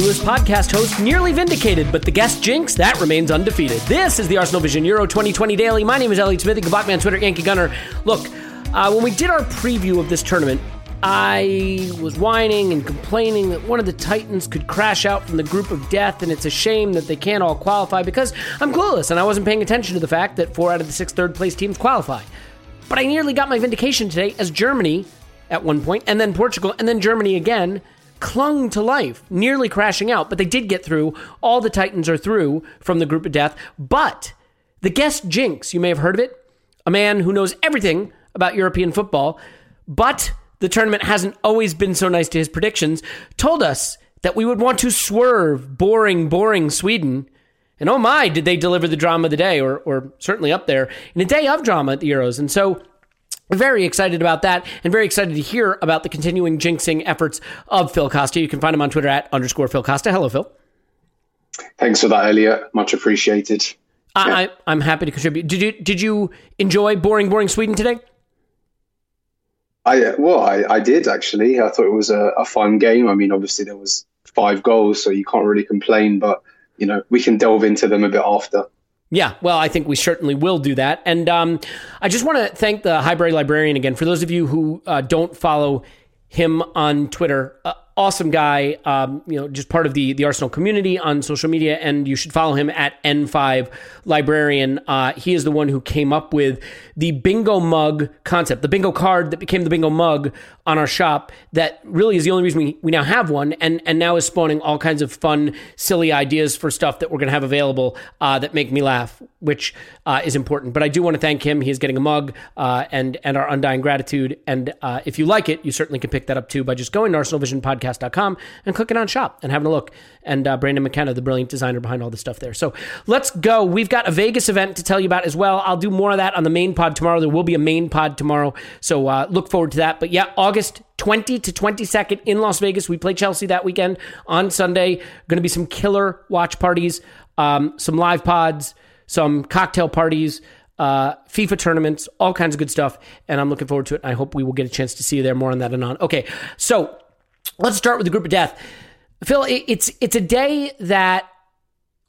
Clueless podcast host nearly vindicated, but the guest jinx, that remains undefeated. This is the Arsenal Vision Euro 2020 Daily. My name is Elliot Smith, you can Twitter, Yankee Gunner. Look, uh, when we did our preview of this tournament, I was whining and complaining that one of the Titans could crash out from the group of death, and it's a shame that they can't all qualify because I'm clueless and I wasn't paying attention to the fact that four out of the six third place teams qualify. But I nearly got my vindication today as Germany at one point, and then Portugal, and then Germany again clung to life, nearly crashing out, but they did get through. All the Titans are through from the group of death. But the guest Jinx, you may have heard of it, a man who knows everything about European football, but the tournament hasn't always been so nice to his predictions, told us that we would want to swerve boring, boring Sweden. And oh my, did they deliver the drama of the day, or, or certainly up there in a day of drama at the Euros. And so very excited about that and very excited to hear about the continuing jinxing efforts of Phil Costa. You can find him on Twitter at underscore Phil Costa. Hello, Phil. Thanks for that, Elliot. Much appreciated. I, I, am happy to contribute. Did you did you enjoy boring, boring Sweden today? I well, I, I did actually. I thought it was a, a fun game. I mean, obviously there was five goals, so you can't really complain. But you know, we can delve into them a bit after. Yeah, well, I think we certainly will do that. And um, I just want to thank the Highbury Librarian again. For those of you who uh, don't follow him on Twitter, uh, awesome guy. Um, you know, just part of the the Arsenal community on social media, and you should follow him at N5 Librarian. Uh, he is the one who came up with the bingo mug concept, the bingo card that became the bingo mug on our shop. That really is the only reason we, we now have one, and and now is spawning all kinds of fun, silly ideas for stuff that we're going to have available uh, that make me laugh, which uh, is important. But I do want to thank him. He is getting a mug, uh, and and our undying gratitude. And uh, if you like it, you certainly can pick that up too by just going to Arsenal Vision Podcast.com and clicking on shop and having a look. And uh, Brandon McKenna, the brilliant designer behind all the stuff there. So let's go. We've got a Vegas event to tell you about as well. I'll do more of that on the main pod tomorrow. There will be a main pod tomorrow. So uh, look forward to that. But yeah, August 20 to 22nd in Las Vegas. We play Chelsea that weekend on Sunday. Going to be some killer watch parties, um, some live pods, some cocktail parties. Uh, FIFA tournaments, all kinds of good stuff, and I'm looking forward to it. I hope we will get a chance to see you there. More on that and on. Okay, so let's start with the group of death. Phil, it's it's a day that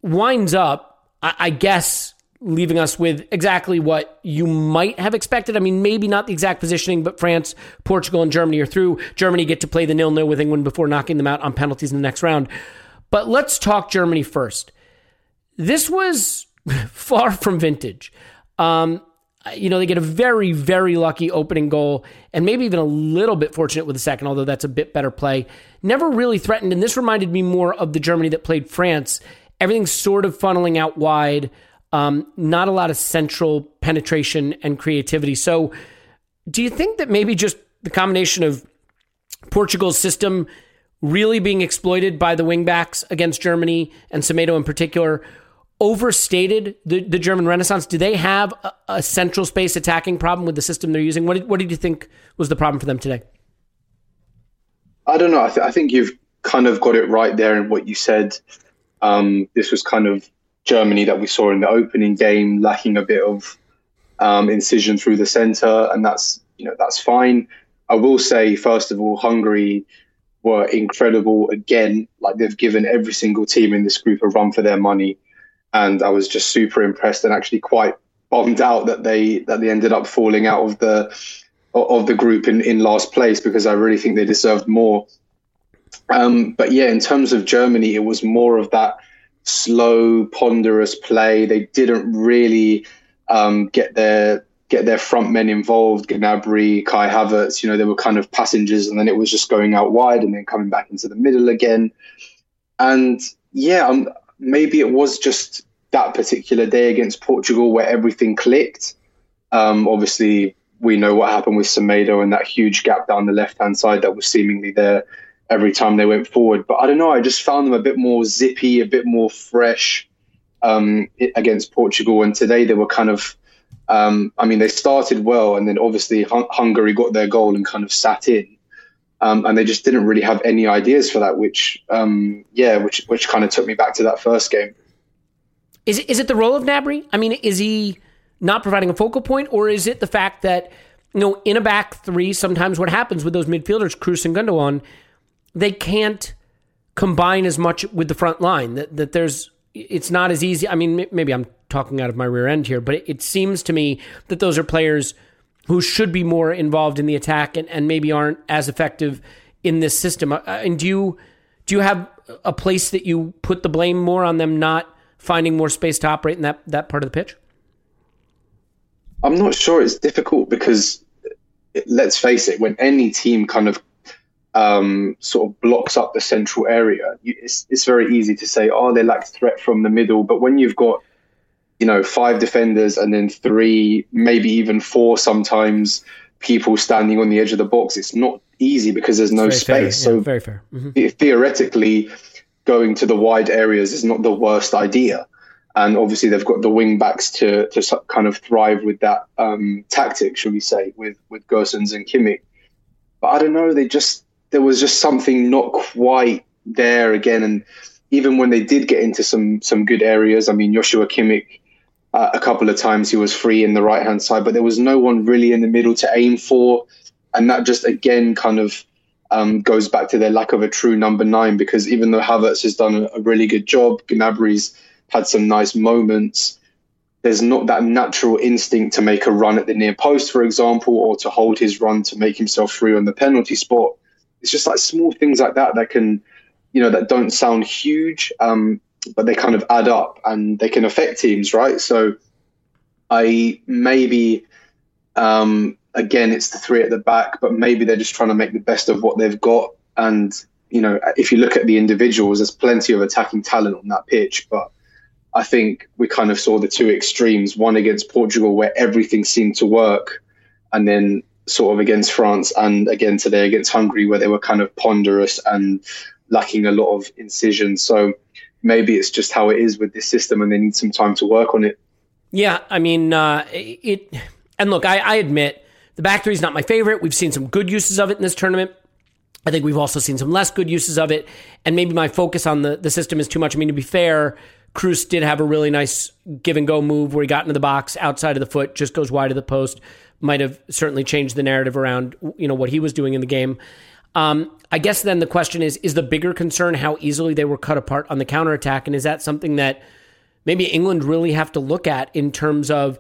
winds up, I, guess, leaving us with exactly what you might have expected. I mean, maybe not the exact positioning, but France, Portugal, and Germany are through. Germany get to play the nil nil with England before knocking them out on penalties in the next round. But let's talk Germany first. This was far from vintage. Um, you know, they get a very, very lucky opening goal and maybe even a little bit fortunate with the second, although that's a bit better play. Never really threatened. And this reminded me more of the Germany that played France. Everything's sort of funneling out wide, um, not a lot of central penetration and creativity. So, do you think that maybe just the combination of Portugal's system really being exploited by the wingbacks against Germany and Semedo in particular overstated the, the German Renaissance? Do they have a, a, central space attacking problem with the system they're using? What did, what did you think was the problem for them today? I don't know. I, th- I think you've kind of got it right there in what you said. Um, this was kind of Germany that we saw in the opening game, lacking a bit of um, incision through the center, and that's you know that's fine. I will say first of all, Hungary were incredible again. Like they've given every single team in this group a run for their money, and I was just super impressed and actually quite bummed out that they that they ended up falling out of the of the group in, in last place because I really think they deserved more. Um, but yeah, in terms of Germany, it was more of that slow, ponderous play. They didn't really um, get their get their front men involved, Gnabry, Kai Havertz. You know, they were kind of passengers, and then it was just going out wide and then coming back into the middle again. And yeah, um, maybe it was just that particular day against Portugal where everything clicked. Um, obviously, we know what happened with Semedo and that huge gap down the left hand side that was seemingly there every time they went forward. But I don't know. I just found them a bit more zippy, a bit more fresh um, against Portugal. And today they were kind of, um, I mean, they started well, and then obviously Hun- Hungary got their goal and kind of sat in. Um, and they just didn't really have any ideas for that, which, um, yeah, which which kind of took me back to that first game. Is it, is it the role of Gnabry? I mean, is he not providing a focal point, or is it the fact that you know in a back three, sometimes what happens with those midfielders, Kroos and Gundogan, they can't combine as much with the front line. That that there's it's not as easy. I mean, maybe I'm talking out of my rear end here, but it, seems to me that those are players who should be more involved in the attack and, and maybe aren't as effective in this system. Uh, and do you do you have a place that you put the blame more on them not finding more space to operate in that that part of the pitch? I'm not sure. It's difficult because let's face it, when any team kind of um, sort of blocks up the central area, it's, it's very easy to say, oh, they lack threat from the middle. But when you've got, you know, five defenders and then three, maybe even four sometimes people standing on the edge of the box, it's not easy because there's no space. Fair, yeah, so very fair. Mm-hmm. Theoretically, going to the wide areas is not the worst idea. And obviously, they've got the wing backs to to kind of thrive with that um, tactic, should we say, with with Gosens and Kimmich. But I don't know. They just there was just something not quite there again. And even when they did get into some some good areas, I mean, Joshua Kimmich, uh, a couple of times he was free in the right hand side, but there was no one really in the middle to aim for, and that just again kind of um, goes back to their lack of a true number nine. Because even though Havertz has done a, really good job, Gnabry's had some nice moments. There's not that natural instinct to make a run at the near post, for example, or to hold his run to make himself free on the penalty spot it's just like small things like that that can, you know, that don't sound huge, um, but they kind of add up and they can affect teams, right? So I maybe, um, again, it's the three at the back, but maybe they're just trying to make the best of what they've got. And, you know, if you look at the individuals, there's plenty of attacking talent on that pitch, but I think we kind of saw the two extremes, one against Portugal where everything seemed to work, and then sort of against France and again today against Hungary, where they were kind of ponderous and lacking a lot of incision. So maybe it's just how it is with this system, and they need some time to work on it. Yeah, I mean, uh, it. And look, I, I admit the back three is not my favorite. We've seen some good uses of it in this tournament. I think we've also seen some less good uses of it, and maybe my focus on the the system is too much. I mean, to be fair. Kroos did have a really nice give and go move where he got into the box outside of the foot, just goes wide of the post might have certainly changed the narrative around you know what he was doing in the game. Um, I guess then the question is: Is the bigger concern how easily they were cut apart on the counterattack, and is that something that maybe England really have to look at in terms of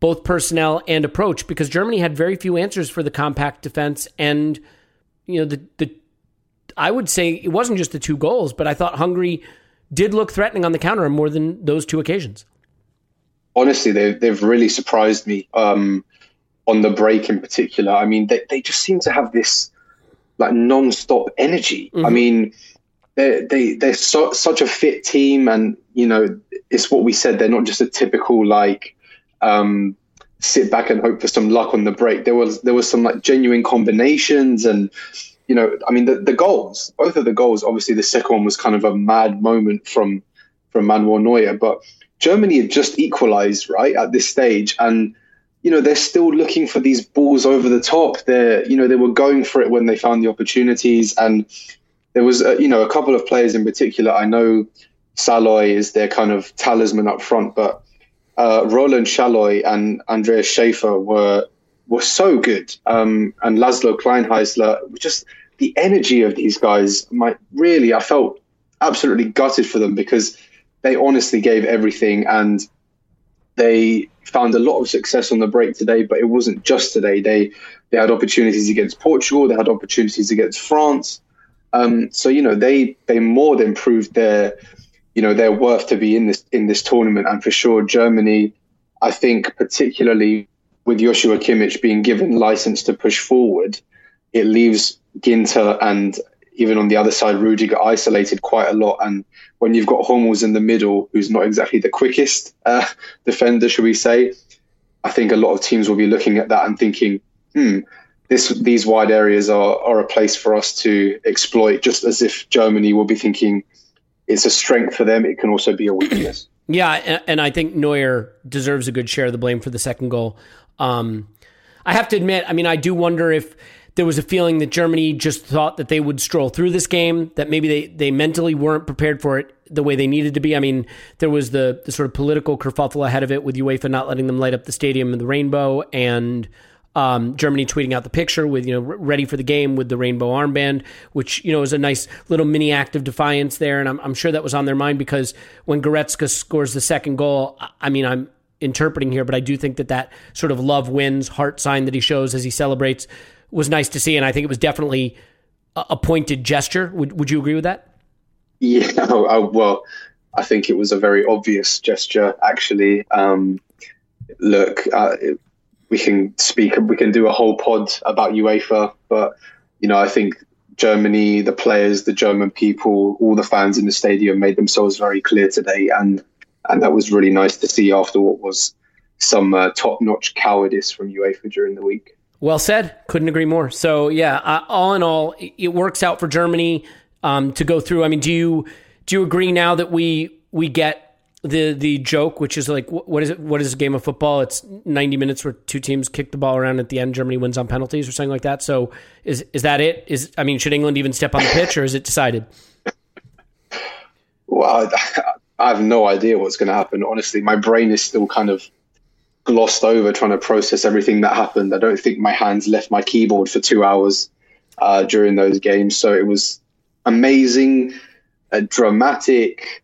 both personnel and approach? Because Germany had very few answers for the compact defense, and you know the the I would say it wasn't just the two goals, but I thought Hungary did look threatening on the counter more than those two occasions. Honestly, they, they've really surprised me. Um, on the break in particular. I mean, they, they just seem to have this like non-stop energy. Mm-hmm. I mean, they they they're so, such a fit team, and you know, it's what we said. They're not just a typical like um, sit back and hope for some luck on the break. There was there was some like genuine combinations, and you know, I mean, the, the goals, both of the goals. Obviously, the second one was kind of a mad moment from from Manuel Neuer, but Germany had just equalized right at this stage, and you know they're still looking for these balls over the top. They're you know they were going for it when they found the opportunities, and there was a, you know a couple of players in particular. I know Sallai is their kind of talisman up front, but uh, Roland Sallai and Andreas Schaefer were were so good, um, and Laszlo Kleinheisler. Just the energy of these guys, my really, I felt absolutely gutted for them because they honestly gave everything and they found a lot of success on the break today. But it wasn't just today. They they had opportunities against Portugal. They had opportunities against France. Um, so you know they they more than proved their you know their worth to be in this in this tournament. And for sure, Germany, I think particularly with Joshua Kimmich being given license to push forward, it leaves Ginter and even on the other side, Rudiger isolated quite a lot. And when you've got Hummels in the middle, who's not exactly the quickest uh, defender, should we say, I think a lot of teams will be looking at that and thinking, hmm, this, these wide areas are, are a place for us to exploit, just as if Germany will be thinking it's a strength for them. It can also be a weakness. Yeah, and I think Neuer deserves a good share of the blame for the second goal. Um, I have to admit, I mean, I do wonder if there was a feeling that Germany just thought that they would stroll through this game, that maybe they, they mentally weren't prepared for it the way they needed to be. I mean, there was the, the sort of political kerfuffle ahead of it with UEFA not letting them light up the stadium in the rainbow and um, Germany tweeting out the picture with, you know, ready for the game with the rainbow armband, which, you know, is a nice little mini act of defiance there. And I'm, I'm sure that was on their mind because when Goretzka scores the second goal, I mean, I'm, interpreting here, but I do think that that sort of love wins heart sign that he shows as he celebrates was nice to see, and I think it was definitely a pointed gesture. Would Would you agree with that? Yeah, I, well, I think it was a very obvious gesture. Actually, um, look, uh, we can speak, we can do a whole pod about UEFA, but you know, I think Germany, the players, the German people, all the fans in the stadium made themselves very clear today, and and that was really nice to see after what was some uh, top-notch cowardice from UEFA during the week. Well said. Couldn't agree more. So yeah, uh, all in all, it works out for Germany um, to go through. I mean, do you do you agree now that we we get the the joke, which is like what is it? What is a game of football? It's ninety minutes where two teams kick the ball around at the end. Germany wins on penalties or something like that. So is is that it? Is I mean, should England even step on the pitch, or is it decided? Well, I have no idea what's going to happen. Honestly, my brain is still kind of glossed over trying to process everything that happened. I don't think my hands left my keyboard for two hours uh, during those games. So it was amazing, uh, dramatic.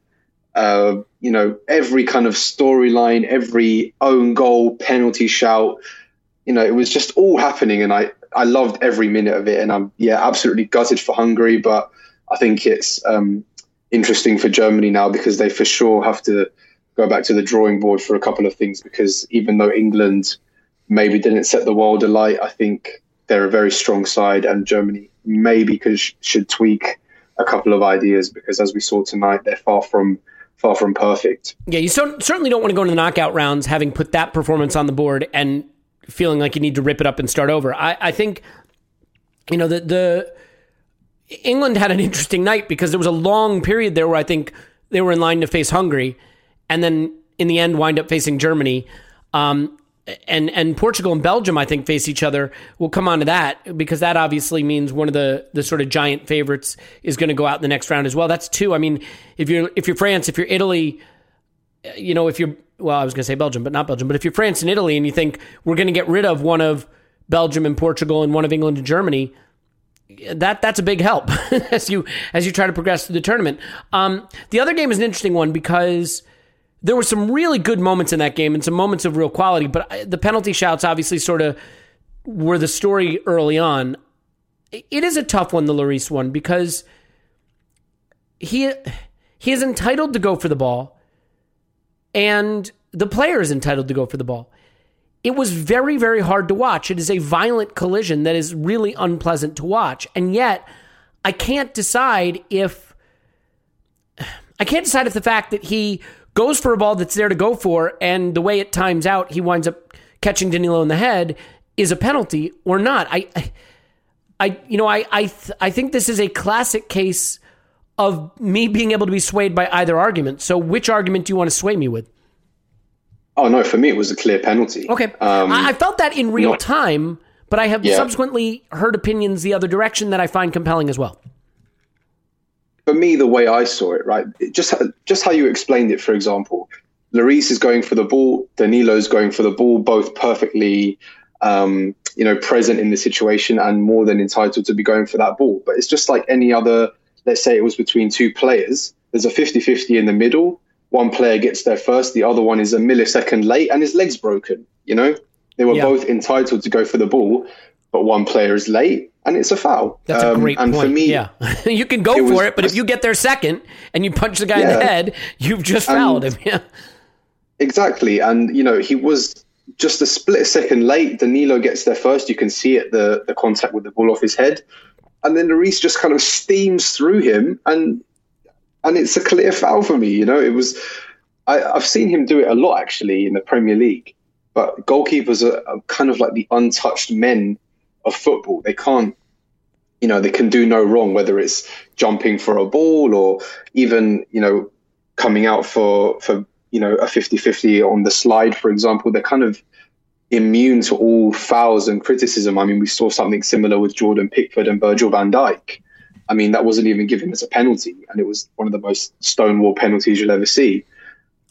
Uh, you know, every kind of storyline, every own goal, penalty shout. You know, it was just all happening, and I I loved every minute of it. And I'm yeah, absolutely gutted for Hungary, but I think it's um, interesting for Germany now because they for sure have to go back to the drawing board for a couple of things because even though England maybe didn't set the world alight, I think they're a very strong side, and Germany maybe could, should tweak a couple of ideas because as we saw tonight, they're far from far from perfect. Yeah, you certainly don't want to go into the knockout rounds having put that performance on the board and feeling like you need to rip it up and start over. I, I think, you know, the the England had an interesting night because there was a long period there where I think they were in line to face Hungary and then in the end wind up facing Germany. Um, and and Portugal and Belgium, I think, face each other. We'll come on to that because that obviously means one of the the sort of giant favorites is going to go out in the next round as well. That's two. I mean, if you're if you're France, if you're Italy, you know, if you're well, I was going to say Belgium, but not Belgium. But if you're France and Italy, and you think we're going to get rid of one of Belgium and Portugal and one of England and Germany, that that's a big help as you as you try to progress through the tournament. Um, the other game is an interesting one because there were some really good moments in that game and some moments of real quality, but the penalty shouts obviously sort of were the story early on. It is a tough one, the Lloris one, because he he is entitled to go for the ball, and the player is entitled to go for the ball. It was very, very hard to watch. It is a violent collision that is really unpleasant to watch, and yet I can't decide if I can't decide if the fact that he goes for a ball that's there to go for, and the way it times out, he winds up catching Danilo in the head is a penalty or not. I, I, you know, I, I, th- I think this is a classic case of me being able to be swayed by either argument. So, which argument do you want to sway me with? Oh no, for me it was a clear penalty. Okay, um, I, I, felt that in real not, time, but I have yeah. subsequently heard opinions the other direction that I find compelling as well. For me, the way I saw it, right, it just just how you explained it. For example, Lloris is going for the ball, Danilo's going for the ball, both perfectly, um, you know, present in the situation and more than entitled to be going for that ball. But it's just like any other. Let's say it was between two players. There's a 50-50 in the middle one player gets there first, the other one is a millisecond late, and his leg's broken. You know, they were yeah. both entitled to go for the ball, but one player is late, and it's a foul. That's um, a great and point. For me, yeah, you can go it for it, but if you get there second and you punch the guy yeah. in the head, you've just fouled him. Yeah, exactly. And you know, he was just a split second late. Danilo gets there first. You can see it the the contact with the ball off his head, and then Lloris just kind of steams through him, and and it's a clear foul for me. You know, it was. I, have seen him do it a lot actually in the Premier League, but goalkeepers are, are kind of like the untouched men of football. They can't, you know, they can do no wrong, whether it's jumping for a ball or even, you know, coming out for for you know a 50-50 on the slide, for example. They're kind of immune to all fouls and criticism. I mean, we saw something similar with Jordan Pickford and Virgil van Dijk. I mean, that wasn't even given as a penalty, and it was one of the most stonewall penalties you'll ever see.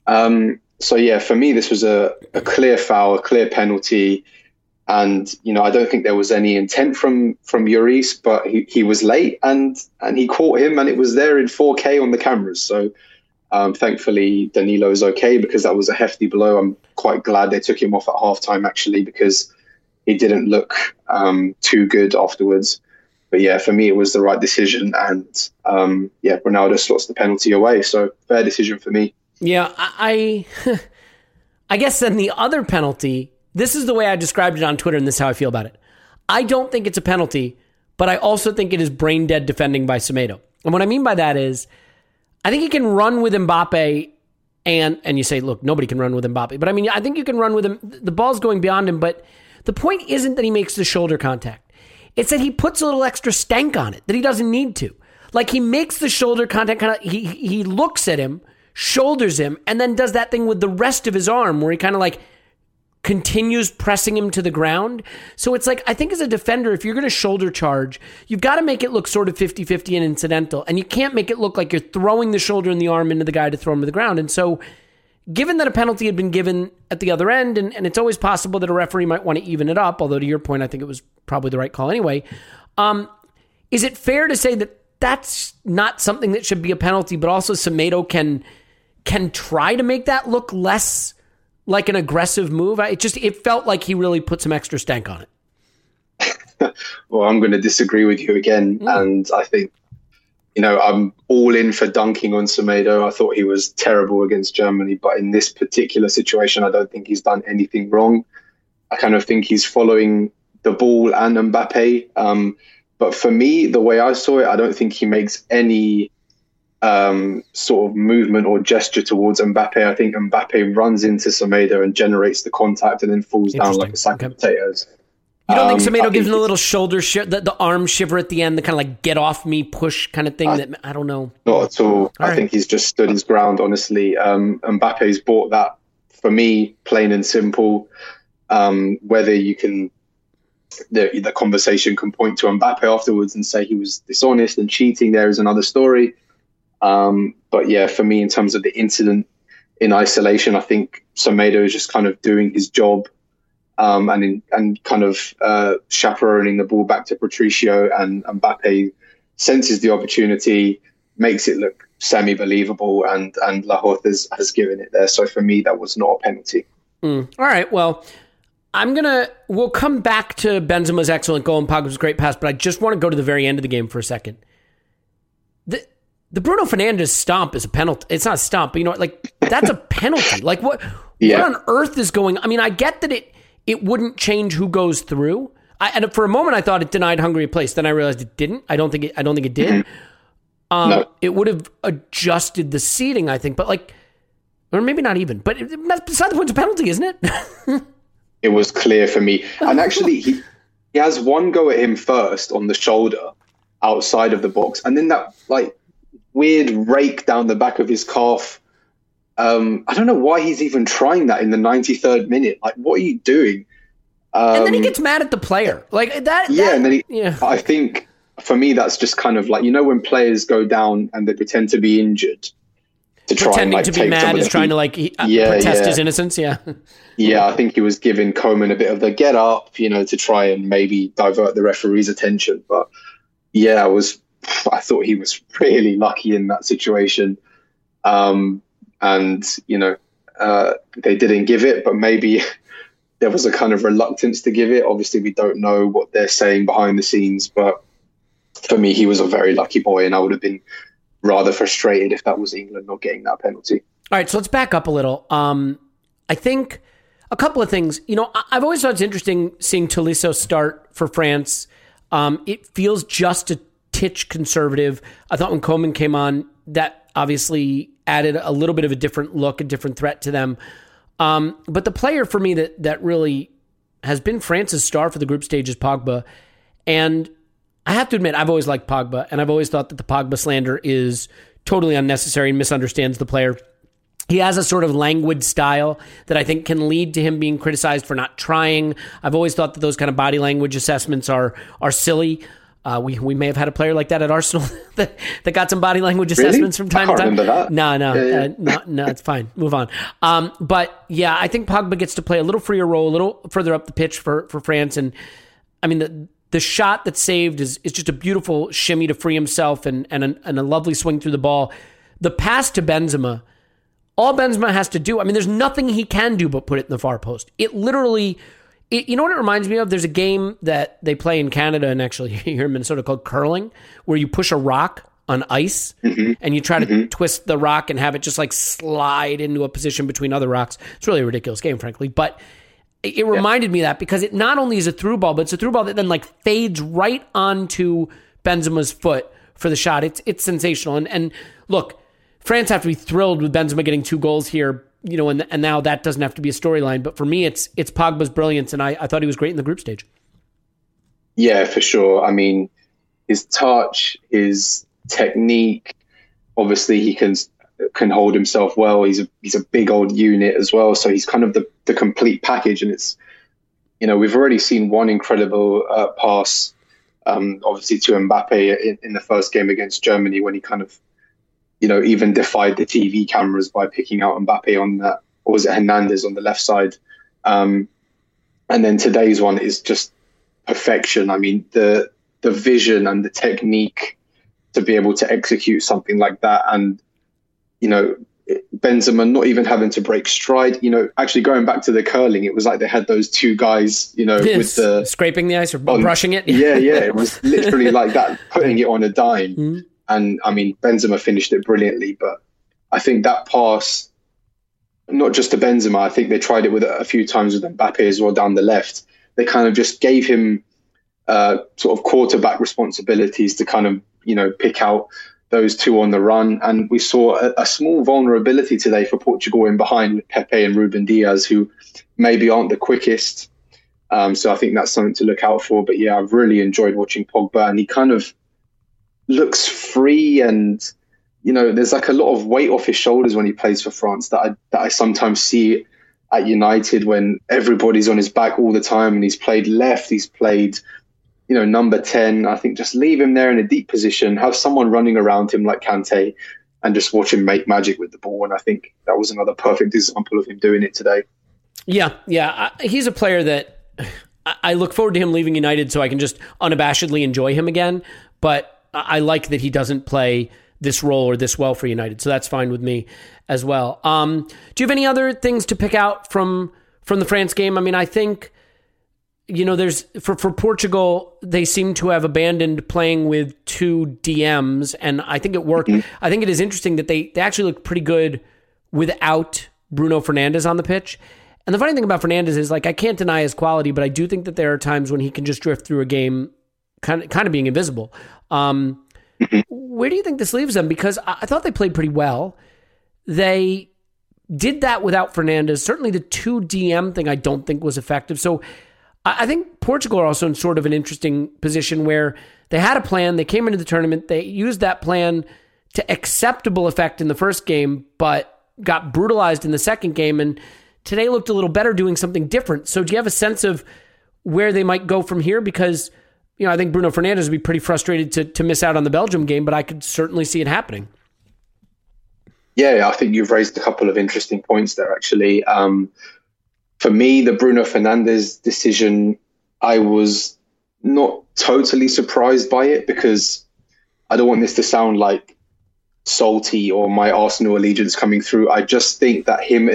Um, so yeah, for me, this was a, a clear foul, a clear penalty, and you know, I don't think there was any intent from from Lloris, but he, he was late and and he caught him, and it was there in 4K on the cameras. So um, thankfully, Danilo is okay because that was a hefty blow. I'm quite glad they took him off at halftime actually because he didn't look um, too good afterwards but yeah, for me, it was the right decision. And um, yeah, Ronaldo slots the penalty away. So fair decision for me. Yeah, I, I guess then the other penalty, this is the way I described it on Twitter, and this is how I feel about it. I don't think it's a penalty, but I also think it is brain dead defending by Semedo. And what I mean by that is, I think he can run with Mbappe, and and you say, look, nobody can run with Mbappe, but I mean, I think you can run with him. The ball's going beyond him, but the point isn't that he makes the shoulder contact. It's that he puts a little extra stank on it that he doesn't need to. Like he makes the shoulder contact kind of he he looks at him, shoulders him, and then does that thing with the rest of his arm where he kind of like continues pressing him to the ground. So it's like I think as a defender if you're going to shoulder charge, you've got to make it look sort of 50-50 and incidental and you can't make it look like you're throwing the shoulder and the arm into the guy to throw him to the ground. And so given that a penalty had been given at the other end, and, and it's always possible that a referee might want to even it up, although to your point, I think it was probably the right call anyway. Um, is it fair to say that that's not something that should be a penalty, but also Semedo can can try to make that look less like an aggressive move? It just it felt like he really put some extra stank on it. well, I'm going to disagree with you again, mm. and I think you know, I'm all in for dunking on Semedo. I thought he was terrible against Germany, but in this particular situation, I don't think he's done anything wrong. I kind of think he's following the ball and Mbappe. Um, but for me, the way I saw it, I don't think he makes any um, sort of movement or gesture towards Mbappe. I think Mbappe runs into Semedo and generates the contact and then falls down like a sack okay. of potatoes. You don't um, think Semedo gives him a little shoulder shiver, the, the, arm shiver at the end, the kind of like get off me push kind of thing? I, that I don't know. Not at all. all I right. think he's just stood his ground. Honestly, um, Mbappe's bought that for me, plain and simple. Um, whether you can, the the conversation can point to Mbappe afterwards and say he was dishonest and cheating. There is another story. Um, but yeah, for me, in terms of the incident in isolation, I think Semedo is just kind of doing his job um, and in, and kind of uh, chaperoning the ball back to Patricio and, and Mbappe senses the opportunity, makes it look semi believable, and and Lahoz has, has given it there. So for me, that was not a penalty. Mm. All right, well. I'm gonna. We'll come back to Benzema's excellent goal and Pogba's great pass, but I just want to go to the very end of the game for a second. The Bruno Fernandes stomp is a penalty. It's not a stomp, but you know, like that's a penalty. Like what? Yeah. What on earth is going? I mean, I get that it it wouldn't change who goes through. I, and for a moment, I thought it denied Hungary a place. Then I realized it didn't. I don't think it. I don't think it did. Mm-hmm. Um, no. It would have adjusted the seating, I think, but like, or maybe not even. But it, beside the point, it's a penalty, isn't it? it was clear for me, and actually, he he has one go at him first on the shoulder, outside of the box, and then that like weird rake down the back of his calf Um, I don't know why he's even trying that in the 93rd minute. Like, what are you doing? Um, and then he um, gets mad at the player, like that. Yeah, that, and then he, yeah. I think for me, that's just kind of like you know when players go down and they pretend to be injured. To Pretending like, to be mad is trying to like he, uh, yeah, protest yeah. his innocence. Yeah. yeah, I think he was giving Coman a bit of the get up, you know, to try and maybe divert the referee's attention. But yeah, I was, I thought he was really lucky in that situation. Um, and you know, uh, they didn't give it, but maybe there was a kind of reluctance to give it. Obviously, we don't know what they're saying behind the scenes, but for me, he was a very lucky boy, and I would have been rather frustrated if that was England not getting that penalty. All right, so let's back up a little. Um, I think a couple of things. You know, I've always thought it's interesting seeing Tolisso start for France. Um, it feels just a titch conservative. I thought when Coman came on, that obviously added a little bit of a different look, a different threat to them. Um, but the player for me that that really has been France's star for the group stage is Pogba, and I have to admit, I've always liked Pogba, and I've always thought that the Pogba slander is totally unnecessary and misunderstands the player. He has a sort of languid style that I think can lead to him being criticized for not trying. I've always thought that those kind of body language assessments are are silly. Uh, we we may have had a player like that at Arsenal that, that got some body language assessments really? from time to time. No, no, yeah, yeah. Uh, no, no, it's fine. Move on. Um, but yeah, I think Pogba gets to play a little freer role, a little further up the pitch for for France, and I mean the the shot that saved is, is just a beautiful shimmy to free himself and, and, a, and a lovely swing through the ball. The pass to Benzema, all Benzema has to do, I mean, there's nothing he can do but put it in the far post. It literally, it, you know what it reminds me of? There's a game that they play in Canada and actually here in Minnesota called curling, where you push a rock on ice mm-hmm. and you try to mm-hmm. twist the rock and have it just like slide into a position between other rocks. It's really a ridiculous game, frankly. But it reminded yeah. me of that because it not only is a through ball, but it's a through ball that then like fades right onto Benzema's foot for the shot. It's it's sensational. And and look, France have to be thrilled with Benzema getting two goals here. You know, and and now that doesn't have to be a storyline. But for me, it's it's Pogba's brilliance, and I, I thought he was great in the group stage. Yeah, for sure. I mean, his touch, his technique. Obviously, he can can hold himself well. He's a he's a big old unit as well, so he's kind of the the complete package. And it's you know we've already seen one incredible uh, pass, um, obviously to Mbappe in, in, the first game against Germany when he kind of you know even defied the TV cameras by picking out Mbappe on that, or was it Hernandez on the left side? Um, and then today's one is just perfection. I mean the the vision and the technique to be able to execute something like that and you know, Benzema not even having to break stride. You know, actually going back to the curling, it was like they had those two guys, you know, yes, with the scraping the ice or on, brushing it. yeah, yeah, it was literally like that, putting it on a dime. Mm-hmm. And I mean, Benzema finished it brilliantly, but I think that pass, not just to Benzema, I think they tried it with a few times with Mbappe as well down the left. They kind of just gave him uh, sort of quarterback responsibilities to kind of you know pick out those two on the run. And we saw a, a, small vulnerability today for Portugal in behind Pepe and Ruben Dias, who maybe aren't the quickest. Um, so I think that's something to look out for. But yeah, I've really enjoyed watching Pogba, and he kind of looks free and you know there's like a lot of weight off his shoulders when he plays for France that I that I sometimes see at United when everybody's on his back all the time and he's played left, he's played you know, number 10, I think just leave him there in a deep position, have someone running around him like Kante, and just watch him make magic with the ball. And I think that was another perfect example of him doing it today. Yeah, yeah. He's a player that I look forward to him leaving United so I can just unabashedly enjoy him again. But I like that he doesn't play this role or this well for United. So that's fine with me as well. Um, do you have any other things to pick out from from the France game? I mean, I think you know, there's for for Portugal, they seem to have abandoned playing with two DMs, and I think it worked. Mm-hmm. I think it is interesting that they they actually look pretty good without Bruno Fernandes on the pitch. And the funny thing about Fernandes is like I can't deny his quality, but I do think that there are times when he can just drift through a game, kind of kind of being invisible. Um, where do you think this leaves them? Because I, I thought they played pretty well. They did that without Fernandes. Certainly, the two DM thing I don't think was effective. So I think Portugal are also in sort of an interesting position where they had a plan, they came into the tournament, they used that plan to acceptable effect in the first game, but got brutalized in the second game, and today looked a little better doing something different. So, do you have a sense of where they might go from here? Because you know, I think Bruno Fernandes would be pretty frustrated to to miss out on the Belgium game, but I could certainly see it happening. Yeah, I think you've raised a couple of interesting points there. Actually, um, for me, the Bruno Fernandes decision, I was not totally surprised by it because I don't want this to sound like salty or my Arsenal allegiance coming through. I just think that him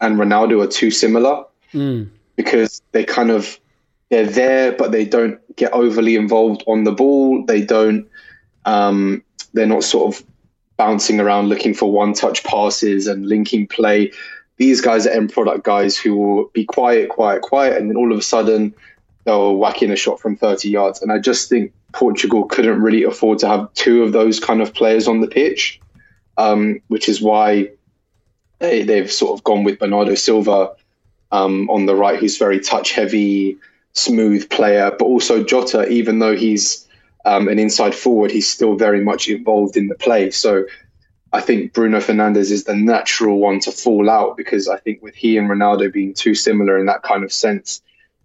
and Ronaldo are too similar mm. because they kind of they're there, but they don't get overly involved on the ball. They don't. Um, they're not sort of bouncing around looking for one touch passes and linking play. These guys are end product guys who will be quiet, quiet, quiet, and then all of a sudden they'll whack in a shot from 30 yards. And I just think Portugal couldn't really afford to have two of those kind of players on the pitch, um, which is why they, they've sort of gone with Bernardo Silva um, on the right, who's very touch heavy, smooth player, but also Jota, even though he's um, an inside forward, he's still very much involved in the play. So I think Bruno Fernandes is the natural one to fall out because I think with he and Ronaldo being too similar in that kind of sense,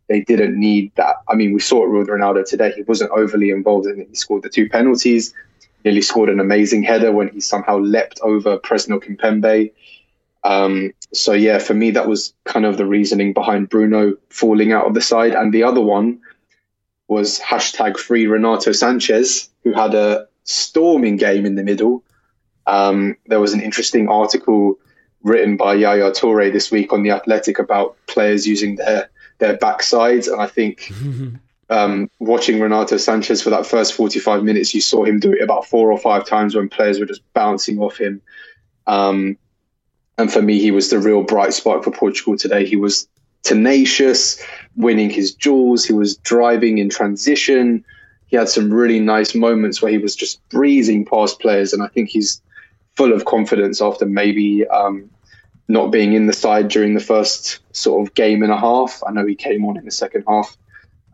they didn't need that. I mean, we saw it with Ronaldo today. He wasn't overly involved in it. He scored the two penalties, nearly scored an amazing header when he somehow leapt over Presnel Kimpembe. Um, so yeah, for me, that was kind of the reasoning behind Bruno falling out of the side. And the other one was hashtag free Renato Sanches, who had a storming game in the middle. Um, there was an interesting article written by Yaya Toure this week on the Athletic about players using their their backsides, and I think um, watching Renato Sanches for that first 45 minutes, you saw him do it about four or five times when players were just bouncing off him. Um, and for me, he was the real bright spot for Portugal today. He was tenacious, winning his duels. He was driving in transition. He had some really nice moments where he was just breezing past players. And I think he's full of confidence after maybe um, not being in the side during the first sort of game and a half. I know he came on in the second half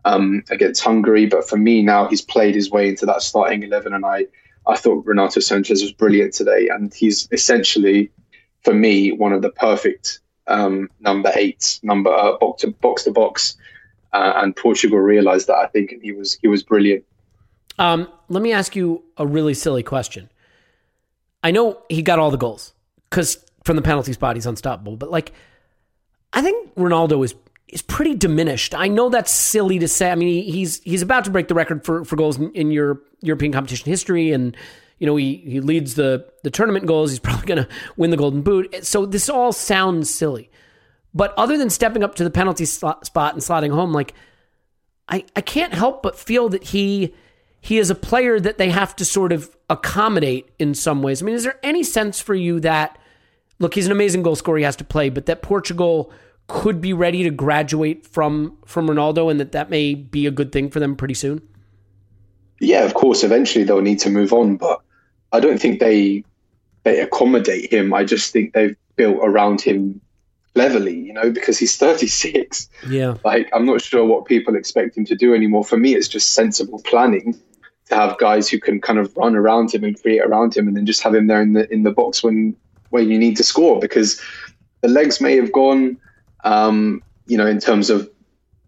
um, against Hungary, but for me now, he's played his way into that starting 11. And I, I thought Renato Sanches was brilliant today. And he's essentially for me, one of the perfect um, number eights, number uh, box to box to box, uh, and Portugal realised that. I think, he was he was brilliant. Um, let me ask you a really silly question. I know he got all the goals because from the penalty spot he's unstoppable, but like, I think Ronaldo is is pretty diminished. I know that's silly to say. I mean, he's he's about to break the record for for goals in, in your European competition history, and you know, he, he leads the, the tournament goals. He's probably going to win the Golden Boot. So this all sounds silly. But other than stepping up to the penalty spot and slotting home, like, I, I can't help but feel that he he is a player that they have to sort of accommodate in some ways. I mean, is there any sense for you that, look, he's an amazing goal scorer, he has to play, but that Portugal could be ready to graduate from from Ronaldo and that that may be a good thing for them pretty soon? Yeah, of course. Eventually they'll need to move on, but I don't think they they accommodate him. I just think they've built around him cleverly, you know, because he's 36. Yeah. Like I'm not sure what people expect him to do anymore. For me, it's just sensible planning to have guys who can kind of run around him and create around him, and then just have him there in the in the box when when you need to score because the legs may have gone, um, you know, in terms of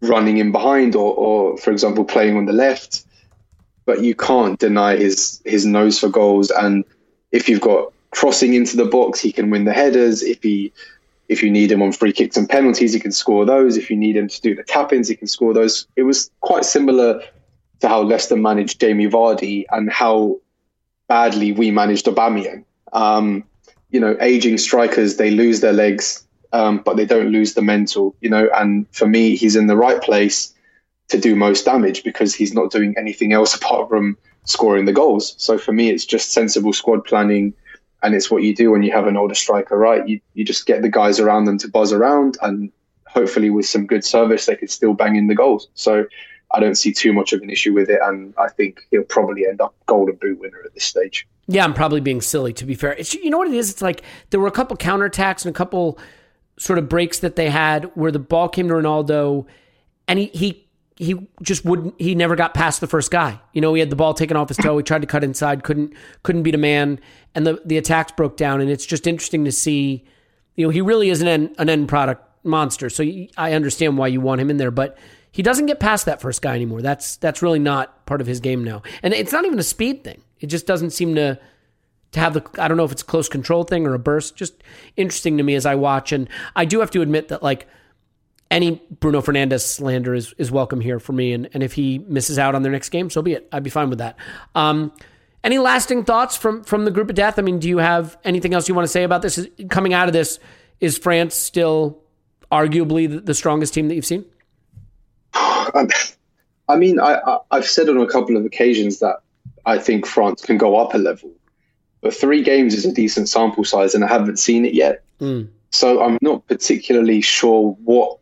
running in behind or, or for example, playing on the left but you can't deny his his nose for goals. And if you've got crossing into the box, he can win the headers. If he if you need him on free kicks and penalties, he can score those. If you need him to do the tap ins, he can score those. It was quite similar to how Leicester managed Jamie Vardy and how badly we managed Aubameyang. Um, you know, aging strikers they lose their legs, um, but they don't lose the mental. You know, and for me, he's in the right place to do most damage because he's not doing anything else apart from scoring the goals. So for me, it's just sensible squad planning. And it's what you do when you have an older striker, right? You, you just get the guys around them to buzz around, and hopefully, with some good service, they could still bang in the goals. So I don't see too much of an issue with it. And I think he'll probably end up Golden Boot winner at this stage. Yeah, I'm probably being silly, to be fair. It's, you know what it is? It's like there were a couple counterattacks and a couple sort of breaks that they had where the ball came to Ronaldo and he, he he just wouldn't he never got past the first guy. You know, he had the ball taken off his toe, he tried to cut inside, couldn't couldn't beat a man, and the the attacks broke down and it's just interesting to see You know, he really is an end, an end product monster. So I understand why you want him in there, but he doesn't get past that first guy anymore. That's that's really not part of his game now. And it's not even a speed thing. It just doesn't seem to to have the I don't know if it's a close control thing or a burst. Just interesting to me as I watch. And I do have to admit that like any Bruno Fernandes slander is, is welcome here for me. And, and if he misses out on their next game, so be it. I'd be fine with that. Um, any lasting thoughts from from the group of death? I mean, do you have anything else you want to say about this? Is, coming out of this, is France still arguably the, the strongest team that you've seen? I mean, I, I've said on a couple of occasions that I think France can go up a level, but three games is a decent sample size, and I haven't seen it yet. Mm. So I'm not particularly sure what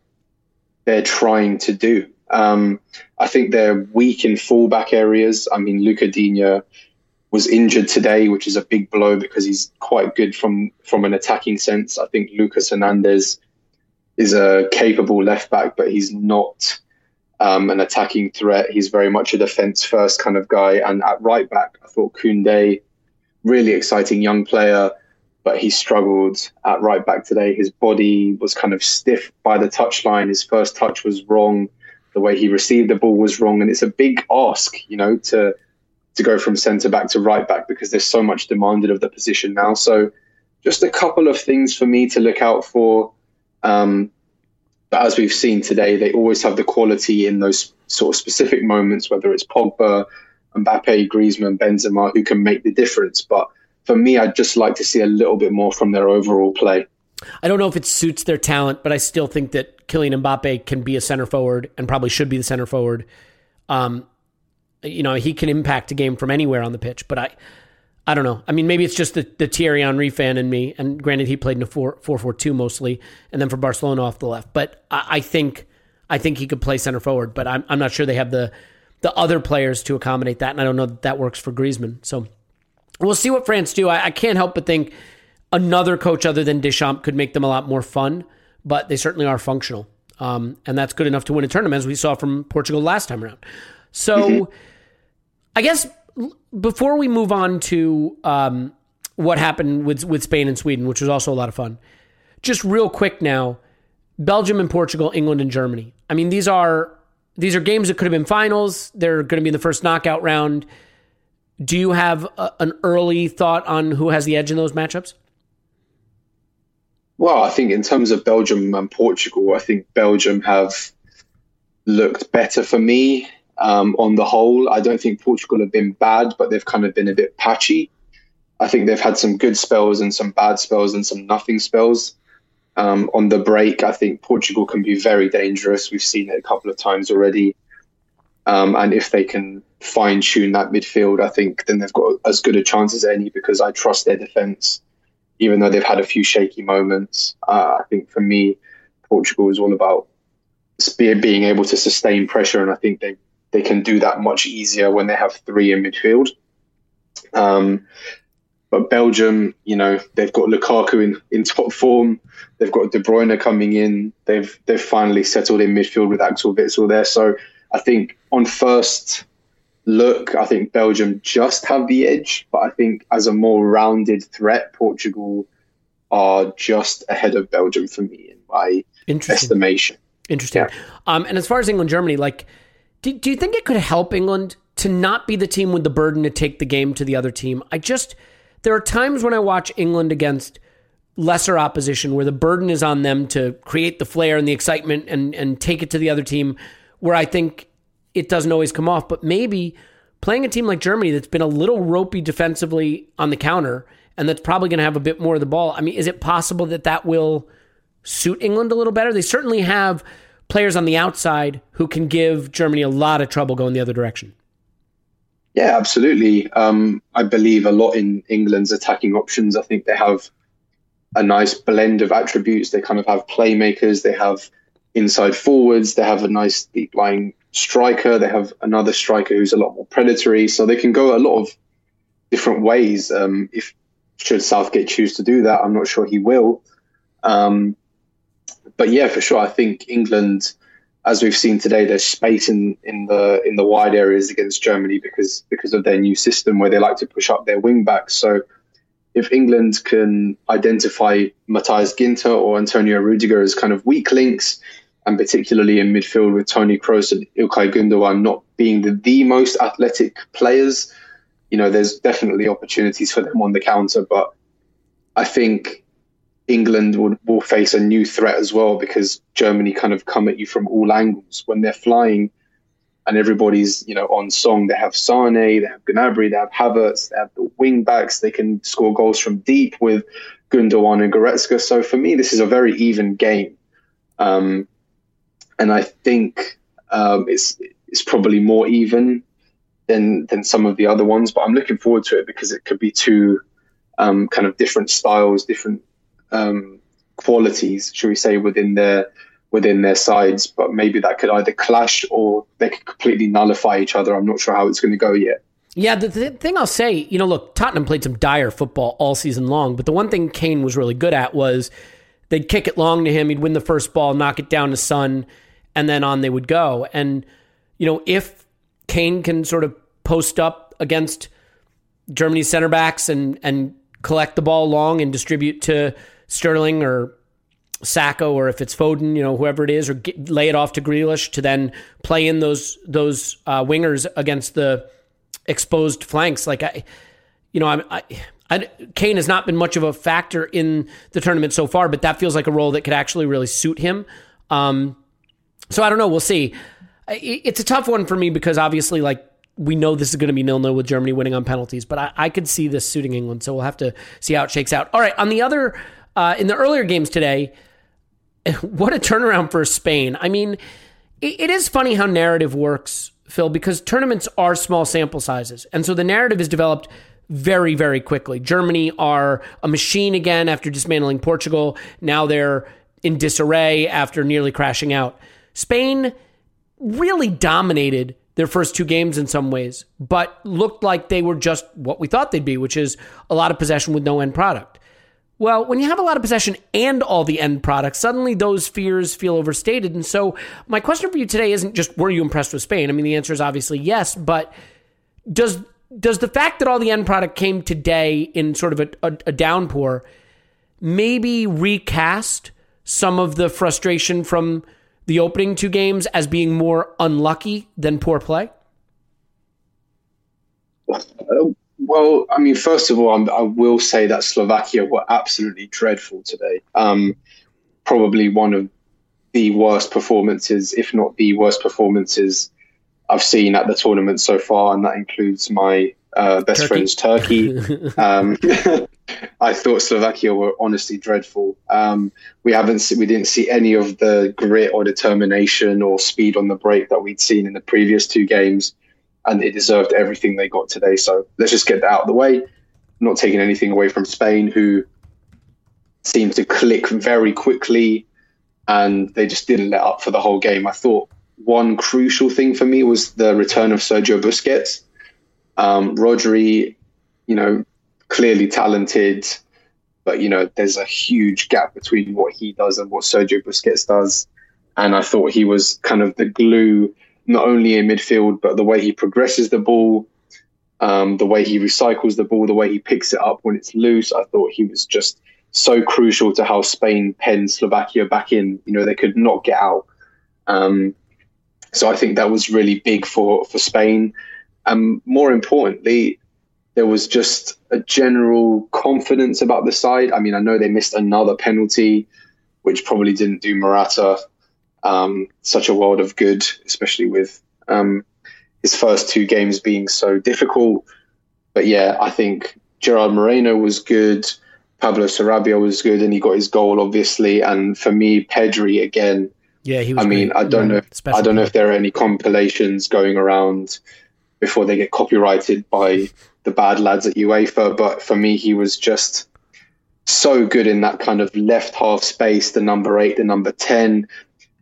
they're trying to do. Um, I think they're weak in fullback areas. I mean, Luca Digne was injured today, which is a big blow because he's quite good from from an attacking sense. I think Lucas Hernandez is a capable left back, but he's not um, an attacking threat. He's very much a defence first kind of guy. And at right back, I thought Koundé, really exciting young player, but he struggled at right back today. His body was kind of stiff by the touchline. His first touch was wrong. The way he received the ball was wrong, and it's a big ask, you know, to to go from centre back to right back because there's so much demanded of the position now. So, just a couple of things for me to look out for. Um, but as we've seen today, they always have the quality in those sort of specific moments, whether it's Pogba, Mbappe, Griezmann, Benzema, who can make the difference. But for me, I'd just like to see a little bit more from their overall play. I don't know if it suits their talent, but I still think that Kylian Mbappe can be a center forward and probably should be the center forward. Um, you know, he can impact a game from anywhere on the pitch, but I, I don't know. I mean, maybe it's just the, the Thierry Henry fan in me. And granted, he played in a 4 4 2 mostly, and then for Barcelona off the left. But I, I, think I think he could play center forward, but I'm, I'm not sure they have the, the other players to accommodate that. And I don't know that that works for Griezmann. So we'll see what France do. I, I can't help but think another coach other than Deschamps could make them a lot more fun, but they certainly are functional. Um, and that's good enough to win a tournament, as we saw from Portugal last time around. So mm-hmm. I guess before we move on to um, what happened with with Spain and Sweden, which was also a lot of fun, just real quick now, Belgium and Portugal, England and Germany. I mean, these are these are games that could have been finals. They're going to be in the first knockout round. Do you have a, an early thought on who has the edge in those matchups? Well, I think in terms of Belgium and Portugal, I think Belgium have looked better for me um, on the whole. I don't think Portugal have been bad, but they've kind of been a bit patchy. I think they've had some good spells and some bad spells and some nothing spells. Um, on the break, I think Portugal can be very dangerous. We've seen it a couple of times already. Um, and if they can fine tune that midfield, I think then they've got as good a chance as any because I trust their defence, even though they've had a few shaky moments. Uh, I think for me, Portugal is all about being able to sustain pressure, and I think they they can do that much easier when they have three in midfield. Um, but Belgium, you know, they've got Lukaku in, in top form. They've got De Bruyne coming in. They've they've finally settled in midfield with Axel Witsel there. So I think on first look, I think Belgium just have the edge. But I think as a more rounded threat, Portugal are just ahead of Belgium for me in my estimation. Interesting. Yeah. Um, and as far as England Germany, like do, do you think it could help England to not be the team with the burden to take the game to the other team? I just, there are times when I watch England against lesser opposition where the burden is on them to create the flair and the excitement and, and take it to the other team where I think it doesn't always come off. But maybe playing a team like Germany that's been a little ropey defensively on the counter and that's probably going to have a bit more of the ball. I mean, is it possible that that will suit England a little better? They certainly have players on the outside who can give Germany a lot of trouble going the other direction. Yeah, absolutely. Um, I believe a lot in England's attacking options. I think they have a nice blend of attributes. They kind of have playmakers, they have inside forwards, they have a nice deep lying striker, they have another striker who's a lot more predatory. So they can go a lot of different ways. Um, if should Southgate choose to do that, I'm not sure he will. Um, but yeah, for sure, I think England, as we've seen today, there's space in, in the in the wide areas against Germany because because of their new system where they like to push up their wing backs. So if England can identify Matthias Ginter or Antonio Rudiger as kind of weak links, and particularly in midfield with Tony Kroos and Ilkay Gundogan not being the, the most athletic players, you know, there's definitely opportunities for them on the counter. But I think England will, will face a new threat as well because Germany kind of come at you from all angles when they're flying and everybody's you know on song. They have Sane, they have Gnabry, they have Havertz, they have the wing backs. They can score goals from deep with Gundogan and Goretzka. So for me, this is a very even game, um, and I think um, it's it's probably more even than than some of the other ones. But I'm looking forward to it because it could be two um, kind of different styles, different um, qualities, should we say, within their within their sides, but maybe that could either clash or they could completely nullify each other. I'm not sure how it's going to go yet. Yeah, the, the, thing I'll say, you know, look, Tottenham played some dire football all season long, but the one thing Kane was really good at was they'd kick it long to him, he'd win the first ball, knock it down to Son, and then on they would go. And, you know, if Kane can sort of post up against Germany's center backs and, and collect the ball long and distribute to Sterling or Saka or if it's Foden, you know, whoever it is, or get, lay it off to Grealish to then play in those those uh, wingers against the exposed flanks. Like I, you know, I'm, I, I, Kane has not been much of a factor in the tournament so far, but that feels like a role that could actually really suit him. Um, so I don't know. We'll see. It's a tough one for me because obviously, like we know this is going to be nil nil with Germany winning on penalties, but I, I could see this suiting England. So we'll have to see how it shakes out. All right, on the other. Uh, in the earlier games today, what a turnaround for Spain. I mean, it, it is funny how narrative works, Phil, because tournaments are small sample sizes. And so the narrative is developed very, very quickly. Germany are a machine again after dismantling Portugal. Now they're in disarray after nearly crashing out. Spain really dominated their first two games in some ways, but looked like they were just what we thought they'd be, which is a lot of possession with no end product. Well, when you have a lot of possession and all the end products, suddenly those fears feel overstated. And so, my question for you today isn't just were you impressed with Spain? I mean, the answer is obviously yes, but does does the fact that all the end product came today in sort of a, a, a downpour maybe recast some of the frustration from the opening two games as being more unlucky than poor play? Well, I mean, first of all, I'm, i will say that Slovakia were absolutely dreadful today. Um, probably one of the worst performances, if not the worst performances, I've seen at the tournament so far, and that includes my uh, best Turkey. friend's Turkey. um, I thought Slovakia were honestly dreadful. Um, we haven't, we didn't see any of the grit or determination or speed on the break that we'd seen in the previous two games and they deserved everything they got today. So let's just get that out of the way. not taking anything away from Spain, who seemed to click very quickly, and they just didn't let up for the whole game. I thought one crucial thing for me was the return of Sergio Busquets. Um, Rodri, you know, clearly talented, but you know, there's a huge gap between what he does and what Sergio Busquets does. And I thought he was kind of the glue not only in midfield, but the way he progresses the ball, um, the way he recycles the ball, the way he picks it up when it's loose. I thought he was just so crucial to how Spain penned Slovakia back in. You know, they could not get out. Um, so I think that was really big for, for Spain. And more importantly, there was just a general confidence about the side. I mean, I know they missed another penalty, which probably didn't do Morata um, such a world of good, especially with um, his first two games being so difficult. But yeah, I think Gerard Moreno was good. Pablo Sarabia was good, and he got his goal, obviously. And for me, Pedri again. Yeah, he was. I mean, great. I don't yeah, know. If, I don't know if there are any compilations going around before they get copyrighted by the bad lads at UEFA. But for me, he was just so good in that kind of left half space, the number eight, the number ten,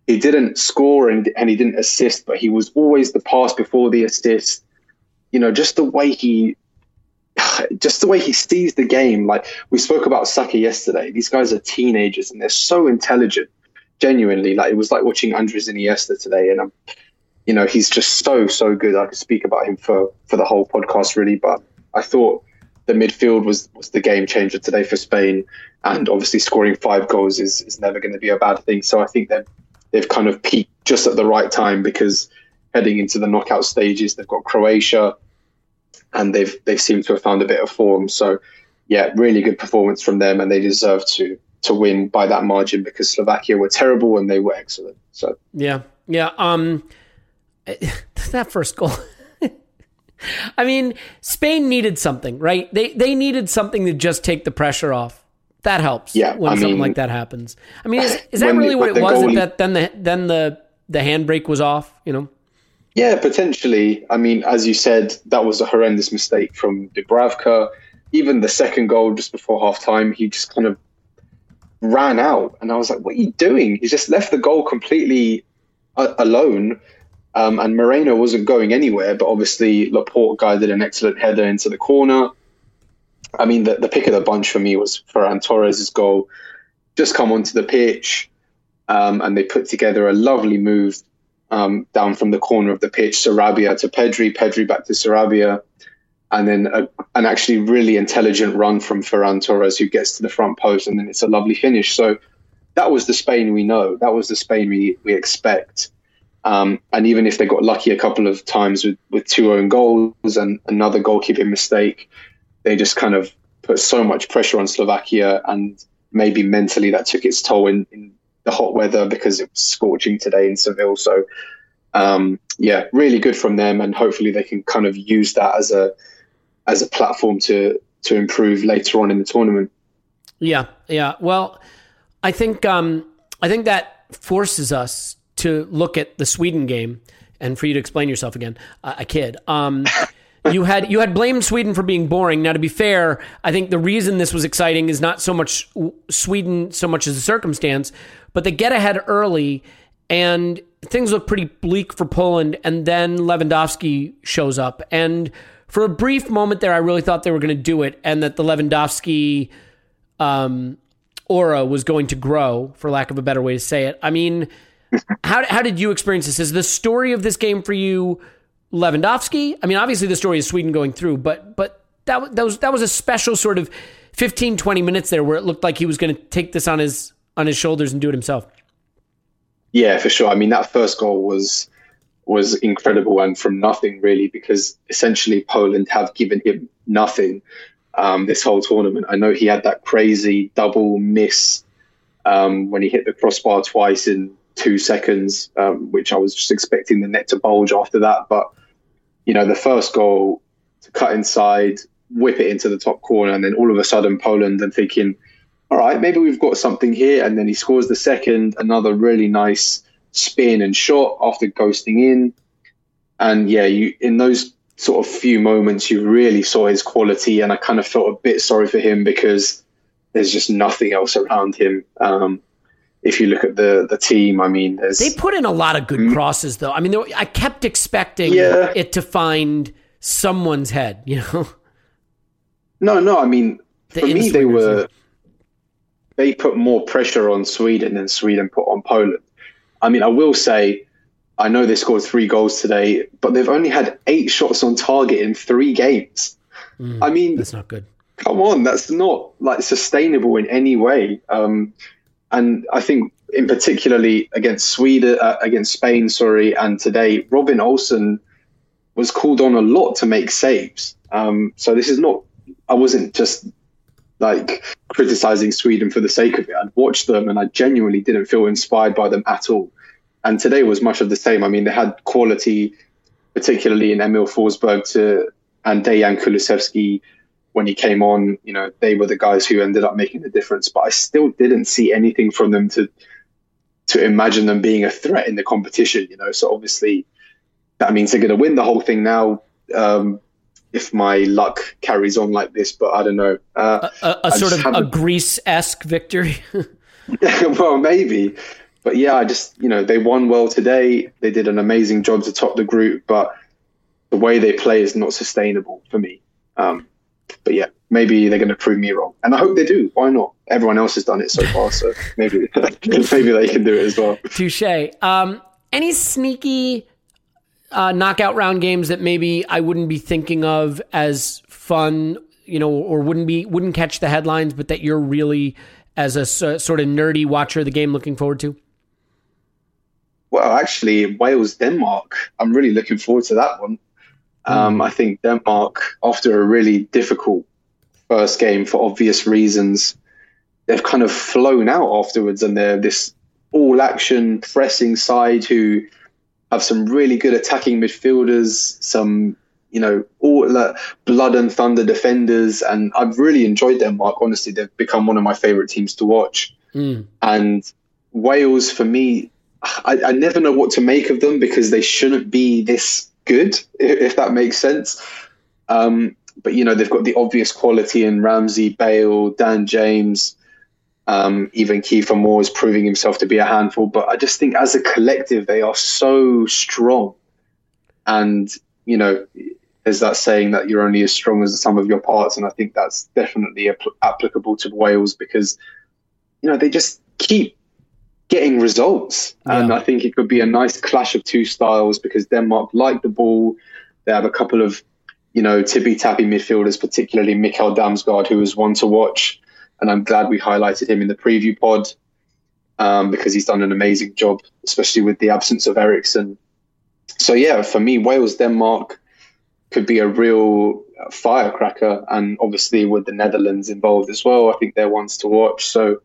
he didn't score and, and he didn't assist, but he was always the pass before the assist. You know, just the way he just the way he sees the game. Like we spoke about Saka yesterday. These guys are teenagers and they're so intelligent. Genuinely, like it was like watching Andres Iniesta today, and I'm, you know, he's just so so good. I could speak about him for for the whole podcast really, but I thought the midfield was was the game changer today for Spain, and obviously scoring five goals is is never going to be a bad thing. So I think they've they've kind of peaked just at the right time because heading into the knockout stages, they've got Croatia, and they've they seem to have found a bit of form. So yeah, really good performance from them, and they deserve to to win by that margin because Slovakia were terrible and they were excellent. So yeah, yeah. Um, that first goal. I mean, Spain needed something, right? They they needed something to just take the pressure off. That helps. Yeah, when I something mean- like that happens. I mean, is, is that really the- what it was? goalie- That then the then the the handbrake was off. You know. Yeah, potentially. I mean, as you said, that was a horrendous mistake from Dubravka. Even the second goal just before half time, he just kind of ran out. And I was like, what are you doing? He just left the goal completely uh, alone. Um, and Moreno wasn't going anywhere, but obviously Laporte guided an excellent header into the corner. I mean, the, the pick of the bunch for me was Ferran Torres' goal. Just come onto the pitch, um, and they put together a lovely move um, down from the corner of the pitch, Sarabia to Pedri, Pedri back to Sarabia, and then a, an actually really intelligent run from Ferran Torres who gets to the front post, and then it's a lovely finish. So that was the Spain we know. That was the Spain we, we expect. Um, and even if they got lucky a couple of times with, with two own goals and another goalkeeping mistake, they just kind of put so much pressure on Slovakia, and maybe mentally that took its toll in, in the hot weather because it was scorching today in Seville. So, um, yeah, really good from them, and hopefully they can kind of use that as a as a platform to to improve later on in the tournament. Yeah, yeah. Well, I think um, I think that forces us to look at the Sweden game, and for you to explain yourself again. Uh, I kid. Um, you had you had blamed Sweden for being boring. Now, to be fair, I think the reason this was exciting is not so much Sweden so much as the circumstance, but they get ahead early, and things look pretty bleak for Poland. And then Lewandowski shows up, and for a brief moment there, I really thought they were going to do it, and that the Lewandowski um, aura was going to grow, for lack of a better way to say it. I mean, how how did you experience this? Is the story of this game for you Lewandowski? I mean, obviously the story is Sweden going through, but but that that was that was a special sort of 15 20 minutes there where it looked like he was going to take this on his on his shoulders and do it himself. Yeah, for sure. I mean, that first goal was was incredible and from nothing really, because essentially Poland have given him nothing um, this whole tournament. I know he had that crazy double miss um, when he hit the crossbar twice in two seconds, um, which I was just expecting the net to bulge after that. But you know, the first goal to cut inside, whip it into the top corner, and then all of a sudden Poland and thinking, all right, maybe we've got something here. And then he scores the second, another really nice spin and shot after ghosting in. And yeah, you in those sort of few moments, you really saw his quality, and I kind of felt a bit sorry for him because there's just nothing else around him. Um, if you look at the the team, I mean, there's They put in a lot of good crosses though. I mean, I kept expecting Yeah. it to find someone's head, you know. no, no. I mean, The for me, they were yeah. they put more pressure on Sweden than Sweden put on Poland. I mean, I will say, I know they scored three goals today, but they've only had eight shots on target in three games. I mean, That's not good. come on, that's not like sustainable in any way. Um, and I think, in particularly against Sweden, uh, against Spain, sorry, and today, Robin Olsen was called on a lot to make saves. Um, so this is not. I wasn't just like criticizing Sweden for the sake of it. I'd watched them, and I genuinely didn't feel inspired by them at all. And today was much of the same. I mean, they had quality, particularly in Emil Forsberg to and Dejan Kulusevski when he came on, you know, they were the guys who ended up making the difference. But I still didn't see anything from them to to imagine them being a threat in the competition. You know, so obviously that means they're going to win the whole thing now. Um, if my luck carries on like this, but I don't know. Uh, A, a I sort of a haven't- Greece esque victory. well, maybe. But yeah, I just, you know, they won well today. They did an amazing job to top the group, but the way they play is not sustainable for me. Um, but yeah, maybe they're going to prove me wrong. And I hope they do. Why not? Everyone else has done it so far, so maybe maybe they can do it as well. Touche. Um, any sneaky uh, knockout round games that maybe I wouldn't be thinking of as fun you know, or wouldn't be wouldn't catch the headlines, but that you're really as a sort of nerdy watcher of the game looking forward to? Well, actually, Wales Denmark. I'm really looking forward to that one. Um, I think Denmark, after a really difficult first game for obvious reasons, they've kind of flown out afterwards, and they're this all-action pressing side who have some really good attacking midfielders, some you know all uh, blood and thunder defenders, and I've really enjoyed Denmark. Honestly, they've become one of my favourite teams to watch. Mm. And Wales, for me, I, I never know what to make of them because they shouldn't be this good, if that makes sense. Um, but you know they've got the obvious quality in Ramsey, Bale, Dan James, um, even Kiefer Moore is proving himself to be a handful. But I just think as a collective they are so strong, and you know there's that saying that you're only as strong as the sum of your parts, and I think that's definitely apl- applicable to Wales because you know they just keep getting results. Yeah. And I think it could be a nice clash of two styles because Denmark like the ball. They have a couple of, you know, tippy tappy midfielders, particularly Mikkel Damsgaard, who was one to watch. And I'm glad we highlighted him in the preview pod um, because he's done an amazing job, especially with the absence of Eriksen. So, yeah, for me, Wales, Denmark could be a real firecracker. And obviously, with the Netherlands involved as well, I think they're ones to watch. So,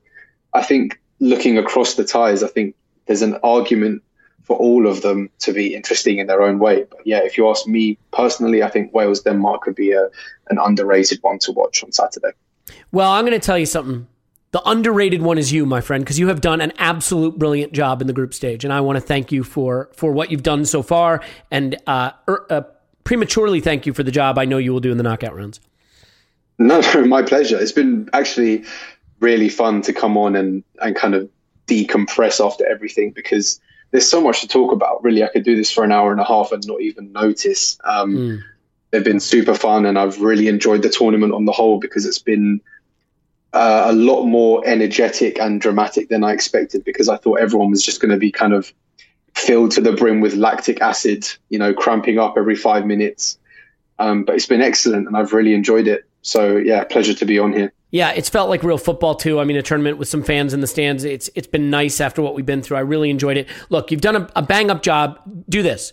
I think looking across the ties, I think there's an argument for all of them to be interesting in their own way. But yeah, if you ask me personally, I think Wales Denmark could be a, an underrated one to watch on Saturday. Well, I'm going to tell you something. The underrated one is you, my friend, because you have done an absolute brilliant job in the group stage, and I want to thank you for for what you've done so far, and uh, er, uh, prematurely thank you for the job I know you will do in the knockout rounds. No, my pleasure. It's been actually really fun to come on and, and kind of decompress after everything because there's so much to talk about. Really, I could do this for an hour and a half and not even notice. Um, mm. They've been super fun, and I've really enjoyed the tournament on the whole because it's been uh, a lot more energetic and dramatic than I expected. Because I thought everyone was just going to be kind of filled to the brim with lactic acid, you know, cramping up every five minutes. Um, but it's been excellent, and I've really enjoyed it. So yeah, pleasure to be on here. Yeah, it's felt like real football too. I mean, a tournament with some fans in the stands. It's it's been nice after what we've been through. I really enjoyed it. Look, you've done a, a bang up job. Do this.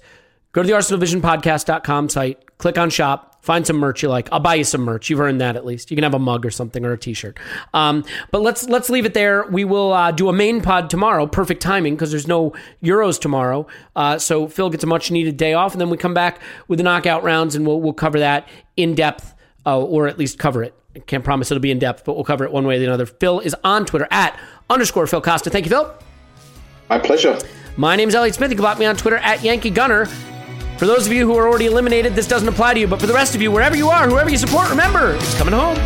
Go to the ArsenalVisionPodcast.com site, click on shop, find some merch you like. I'll buy you some merch. You've earned that at least. You can have a mug or something or a T-shirt. Um, but let's let's leave it there. We will uh, do a main pod tomorrow. Perfect timing because there's no Euros tomorrow. Uh, so Phil gets a much needed day off, and then we come back with the knockout rounds, and we'll we'll cover that in depth, uh, or at least cover it I can't promise it'll be in depth, but we'll cover it one way or the other. Phil is on Twitter at underscore Phil Costa. Thank you, Phil. My pleasure. My name is Elliot Smith. You can block me on Twitter at Yankee Gunner. For those of you who are already eliminated, this doesn't apply to you. But for the rest of you, wherever you are, whoever you support, remember, it's coming home.